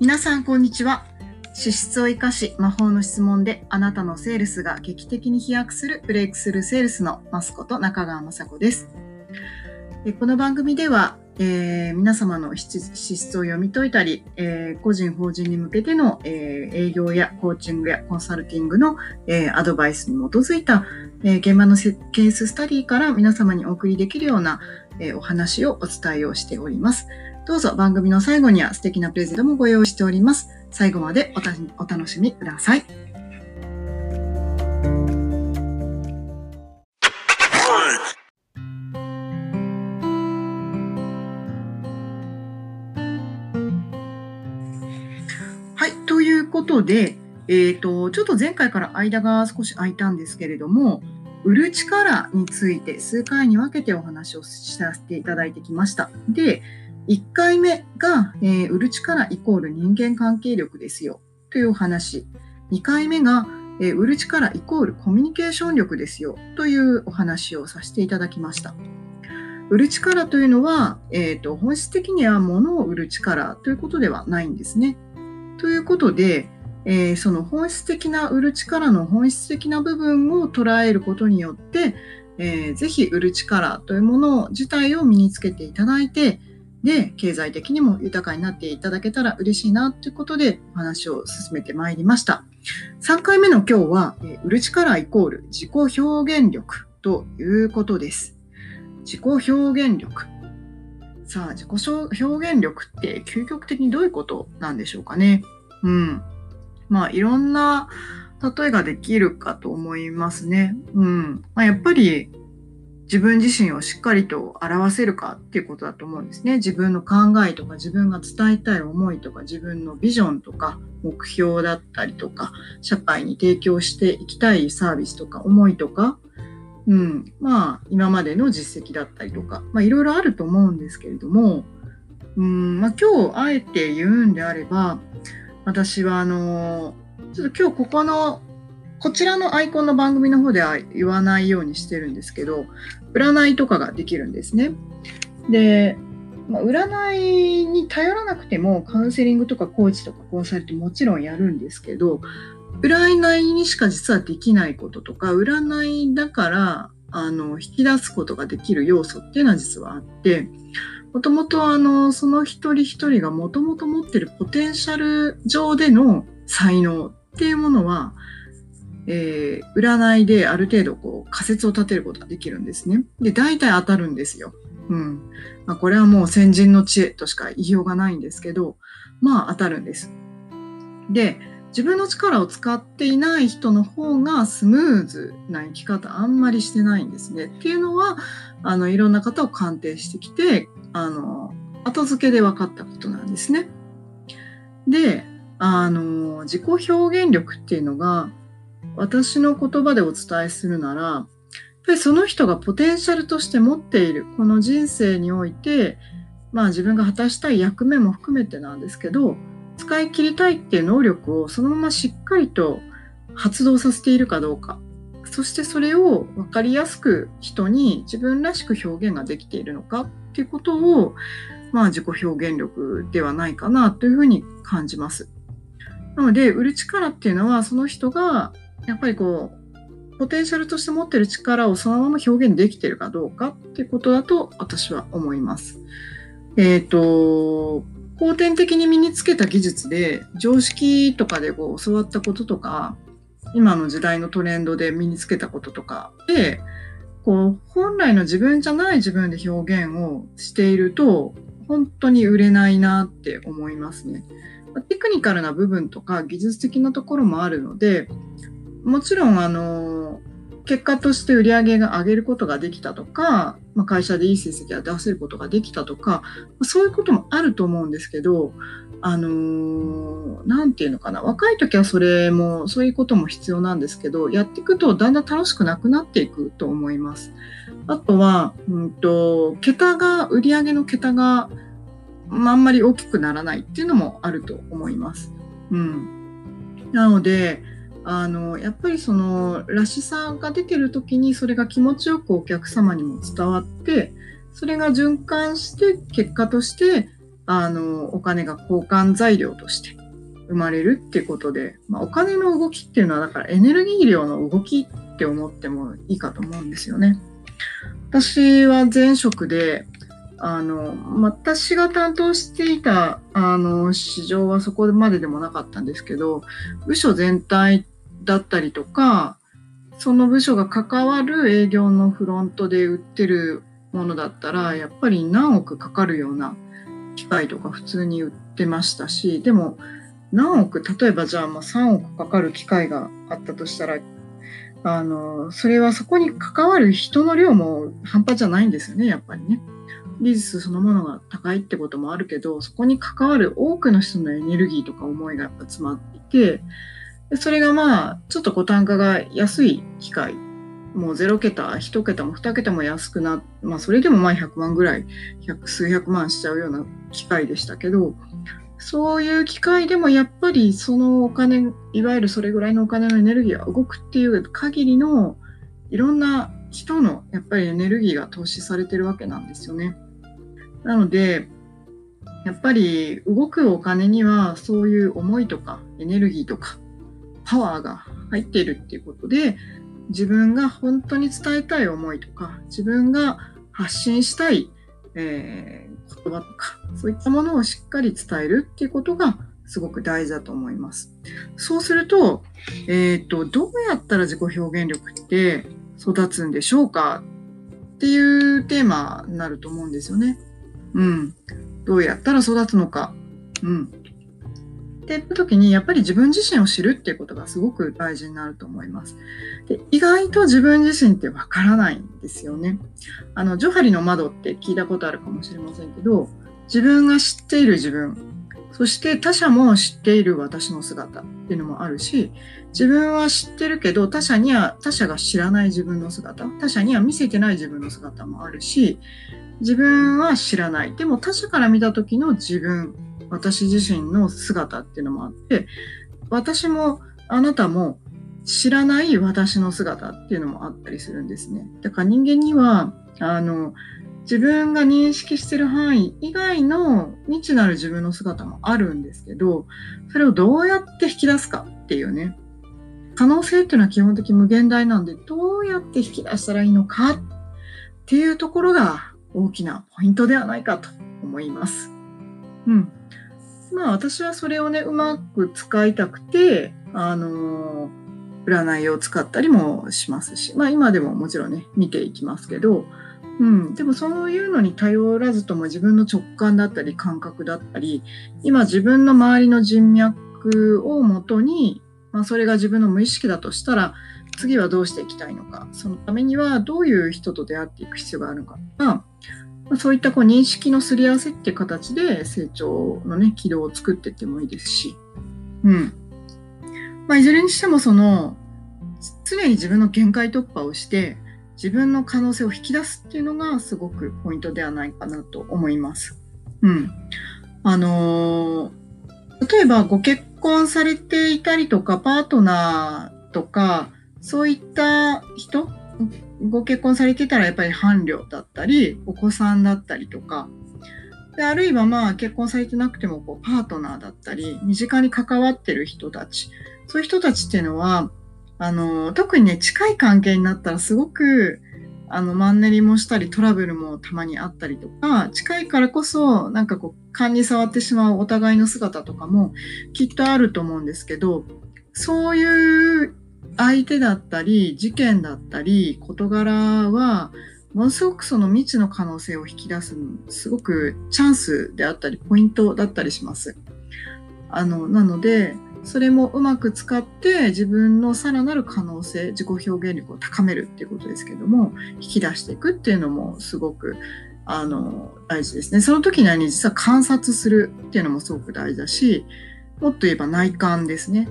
皆さんこんにちは資質を生かし魔法の質問であなたのセールスが劇的に飛躍するブレイクスルーセールスのマスコと中川雅子ですこの番組では、えー、皆様の資質を読み解いたり、えー、個人法人に向けての、えー、営業やコーチングやコンサルティングの、えアドバイスに基づいた、え現場のケーススタディから皆様にお送りできるような、えお話をお伝えをしております。どうぞ番組の最後には素敵なプレゼントもご用意しております。最後までお楽しみください。はい、ということで、えーと、ちょっと前回から間が少し空いたんですけれども、売る力について数回に分けてお話をさせていただいてきました。で、1回目が、えー、売る力イコール人間関係力ですよというお話。2回目が、えー、売る力イコールコミュニケーション力ですよというお話をさせていただきました。売る力というのは、えーと、本質的には物を売る力ということではないんですね。ということで、えー、その本質的な売る力の本質的な部分を捉えることによって、えー、ぜひ売る力というもの自体を身につけていただいて、で、経済的にも豊かになっていただけたら嬉しいなということでお話を進めてまいりました。3回目の今日は、え売る力イコール自己表現力ということです。自己表現力。さあ、自己表現力って究極的にどういうことなんでしょうかね。うん。まあ、いろんな例えができるかと思いますね。うん。まあ、やっぱり自分自身をしっかりと表せるかっていうことだと思うんですね。自分の考えとか自分が伝えたい思いとか自分のビジョンとか目標だったりとか社会に提供していきたいサービスとか思いとか、うん、まあ今までの実績だったりとか、まあいろいろあると思うんですけれども、うんまあ、今日あえて言うんであれば私はあのちょっと今日ここのこちらのアイコンの番組の方では言わないようにしてるんですけど、占いとかができるんですね。で、まあ、占いに頼らなくてもカウンセリングとかコーチとかコンサルってもちろんやるんですけど、占いにしか実はできないこととか、占いだからあの引き出すことができる要素っていうのは実はあって、もともとあのその一人一人がもともと持ってるポテンシャル上での才能っていうものはえー、占いである程度こう仮説を立てることができるんですね。で、大体当たるんですよ。うん。まあ、これはもう先人の知恵としか言いようがないんですけど、まあ当たるんです。で、自分の力を使っていない人の方がスムーズな生き方あんまりしてないんですね。っていうのは、あの、いろんな方を鑑定してきて、あの、後付けで分かったことなんですね。で、あの、自己表現力っていうのが、私の言葉でお伝えするなら、やっぱりその人がポテンシャルとして持っている、この人生において、まあ自分が果たしたい役目も含めてなんですけど、使い切りたいっていう能力をそのまましっかりと発動させているかどうか。そしてそれを分かりやすく人に自分らしく表現ができているのかっていうことを、まあ自己表現力ではないかなというふうに感じます。なので、売る力っていうのはその人がやっぱりこうポテンシャルとして持ってる力をそのまま表現できてるかどうかってことだと私は思います。えっ、ー、と後天的に身につけた技術で常識とかでこう教わったこととか今の時代のトレンドで身につけたこととかでこう本来の自分じゃない自分で表現をしていると本当に売れないなって思いますね。テクニカルな部分とか技術的なところもあるのでもちろん、あの、結果として売り上げが上げることができたとか、まあ、会社でいい成績が出せることができたとか、そういうこともあると思うんですけど、あのー、ていうのかな、若い時はそれも、そういうことも必要なんですけど、やっていくとだんだん楽しくなくなっていくと思います。あとは、うんと、桁が、売上の桁が、まあんまり大きくならないっていうのもあると思います。うん。なので、あのやっぱりそのらしさが出てる時にそれが気持ちよくお客様にも伝わってそれが循環して結果としてあのお金が交換材料として生まれるっていうことで、まあ、お金の動きっていうのはだからエネルギー量の動きって思ってもいいかと思うんですよね。私は前職であの私が担当していたあの市場はそこまででもなかったんですけど部署全体だったりとかその部署が関わる営業のフロントで売ってるものだったらやっぱり何億かかるような機械とか普通に売ってましたしでも何億例えばじゃあまあ3億かかる機械があったとしたらあのそれはそこに関わる人の量も半端じゃないんですよねやっぱりね。技術そのものが高いってこともあるけどそこに関わる多くの人のエネルギーとか思いがやっぱ詰まっていてそれがまあちょっとこう単価が安い機械もう0桁1桁も2桁も安くなまあそれでもまあ100万ぐらい百数百万しちゃうような機械でしたけどそういう機会でもやっぱりそのお金、いわゆるそれぐらいのお金のエネルギーが動くっていう限りのいろんな人のやっぱりエネルギーが投資されてるわけなんですよね。なので、やっぱり動くお金にはそういう思いとかエネルギーとかパワーが入っているっていうことで自分が本当に伝えたい思いとか自分が発信したい、え言葉とか、そういったものをしっかり伝えるっていうことがすごく大事だと思います。そうすると、え、ー、と、どうやったら自己表現力って育つんでしょうかっていうテーマになると思うんですよね。うん。どうやったら育つのか。うん。って言った時にやっぱり自分自身を知るっていうことがすごく大事になると思います。で意外と自分自身ってわからないんですよね。あの、ジョハリの窓って聞いたことあるかもしれませんけど、自分が知っている自分、そして他者も知っている私の姿っていうのもあるし、自分は知ってるけど他者には、他者が知らない自分の姿、他者には見せてない自分の姿もあるし、自分は知らない。でも他者から見た時の自分私自身の姿っていうのもあって私もあなたも知らない私の姿っていうのもあったりするんですね。だから人間にはあの自分が認識してる範囲以外の未知なる自分の姿もあるんですけどそれをどうやって引き出すかっていうね可能性っていうのは基本的無限大なんでどうやって引き出したらいいのかっていうところが大きなポイントではないかと思います。うん。まあ私はそれをね、うまく使いたくて、あの占いを使ったりもしますし、まあ今でももちろんね、見ていきますけど、うん、でもそういうのに頼らずとも自分の直感だったり感覚だったり、今自分の周りの人脈をもとに、まあそれが自分の無意識だとしたら、次はどうしていきたいのか、そのためにはどういう人と出会っていく必要があるのか。とか、そういったこう認識のすり合わせっていう形で成長のね、軌道を作っていってもいいですし、うん。まあ、いずれにしてもその、常に自分の限界突破をして、自分の可能性を引き出すっていうのがすごくポイントではないかなと思います。うん。あのー、例えばご結婚されていたりとか、パートナーとか、そういった人ご結婚されてたらやっぱり伴侶だったり、お子さんだったりとか、であるいはまあ結婚されてなくてもこうパートナーだったり、身近に関わってる人たち、そういう人たちっていうのは、あの、特にね、近い関係になったらすごく、あの、マンネリもしたり、トラブルもたまにあったりとか、近いからこそ、なんかこう、勘に触ってしまうお互いの姿とかもきっとあると思うんですけど、そういう相手だったり事件だったり事柄はものすごくその未知の可能性を引き出すすごくチャンスであったりポイントだったりします。あのなのでそれもうまく使って自分のさらなる可能性自己表現力を高めるっていうことですけども引き出していくっていうのもすごくあの大事ですね。その時に、実は観察するっていうのもすごく大事だしもっと言えば内観ですね。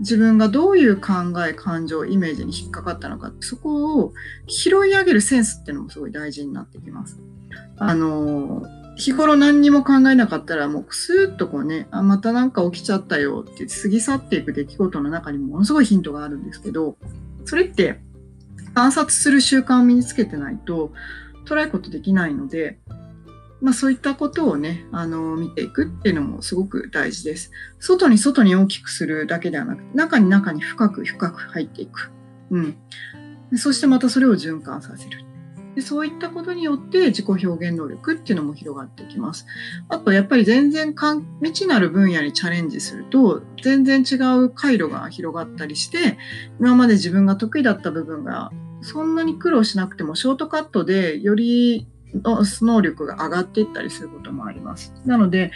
自分がどういう考え感情イメージに引っかかったのかそこを拾い上げるセンスっていうのもすごい大事になってきます。あの日頃何にも考えなかったらもうクスーッとこうねあまたなんか起きちゃったよって過ぎ去っていく出来事の中にもものすごいヒントがあるんですけどそれって観察する習慣を身につけてないと捉えることできないのでまあ、そういったことをね、あの、見ていくっていうのもすごく大事です。外に外に大きくするだけではなく中に中に深く深く入っていく。うん。そしてまたそれを循環させる。でそういったことによって自己表現能力っていうのも広がってきます。あとやっぱり全然未知なる分野にチャレンジすると全然違う回路が広がったりして今まで自分が得意だった部分がそんなに苦労しなくてもショートカットでより能力が上がっていったりすることもあります。なので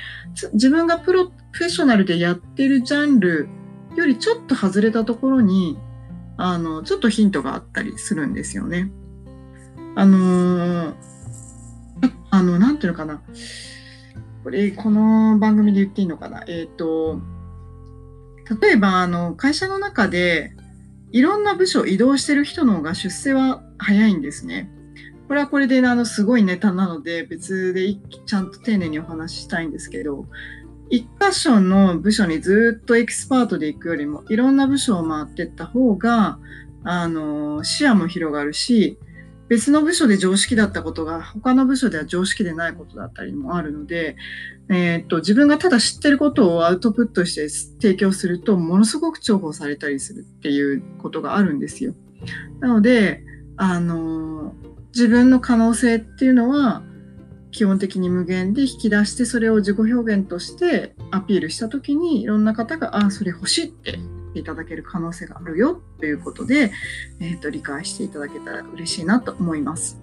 自分がプロフェッショナルでやってるジャンルよりちょっと外れたところにあのちょっとヒントがあったりするんですよね。あのー、あの、なんていうのかな。これ、この番組で言っていいのかな。えっ、ー、と、例えば、あの、会社の中で、いろんな部署を移動してる人の方が出世は早いんですね。これはこれで、あの、すごいネタなので、別でちゃんと丁寧にお話ししたいんですけど、一箇所の部署にずっとエキスパートで行くよりも、いろんな部署を回っていった方が、あの、視野も広がるし、別の部署で常識だったことが他の部署では常識でないことだったりもあるので、えー、っと自分がただ知ってることをアウトプットして提供するとものすごく重宝されたりするっていうことがあるんですよ。なので、あの自分の可能性っていうのは基本的に無限で引き出してそれを自己表現としてアピールした時にいろんな方が「ああそれ欲しい」ってていただける可能性があるよということで、えーと、理解していただけたら嬉しいなと思います。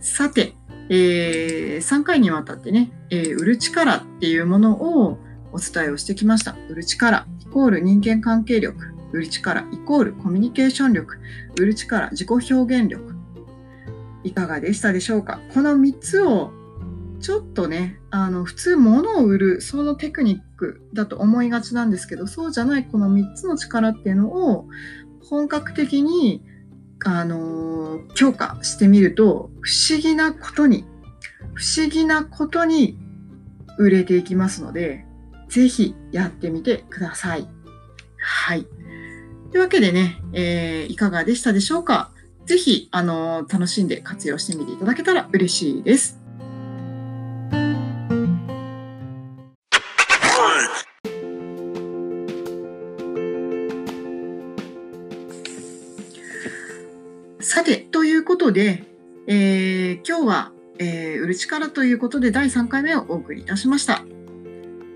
さて、えー、3回にわたってね、えー、売る力っていうものをお伝えをしてきました。売る力イコール人間関係力、売る力イコールコミュニケーション力、売る力自己表現力。いかがでしたでしょうか？この3つをちょっとねあの普通物を売るそのテクニックだと思いがちなんですけどそうじゃないこの3つの力っていうのを本格的にあの強化してみると不思議なことに不思議なことに売れていきますのでぜひやってみてください。はい。というわけでね、えー、いかがでしたでしょうか？ぜひ、あの楽しんで活用してみていただけたら嬉しいです。さて、ということで、えー、今日は、えー、売る力ということで第3回目をお送りいたしました。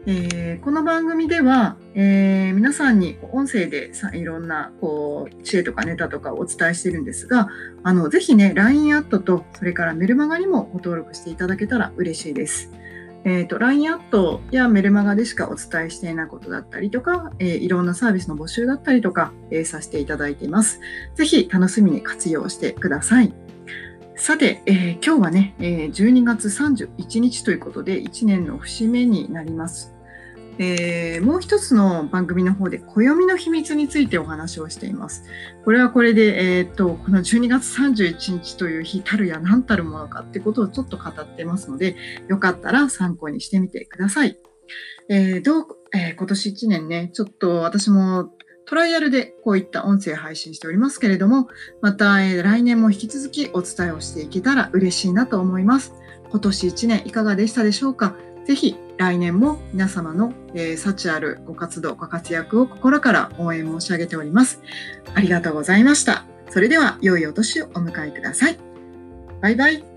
えー、この番組では、えー、皆さんに音声でさいろんなこう知恵とかネタとかをお伝えしているんですが、あのぜひね、LINE アットとそれからメルマガにもご登録していただけたら嬉しいです。えーと、LINE アットやメルマガでしかお伝えしていないことだったりとか、えー、いろんなサービスの募集だったりとか、えー、させていただいています。ぜひ楽しみに活用してください。さて、えー、今日はね、え12月31日ということで1年の節目になります。えー、もう一つの番組の方で暦の秘密についてお話をしています。これはこれで、えー、っとこの12月31日という日たるや何たるものかってことをちょっと語ってますので、よかったら参考にしてみてください。えー、どうえー、今年1年ね、ちょっと私もトライアルでこういった音声配信しておりますけれども、また、え、来年も引き続きお伝えをしていけたら嬉しいなと思います。今年1年いかがでしたでしょうか？ぜひ来年も皆様の、えー、幸あるご活動、ご活躍を心から応援申し上げております。ありがとうございました。それでは良いお年をお迎えください。バイバイ。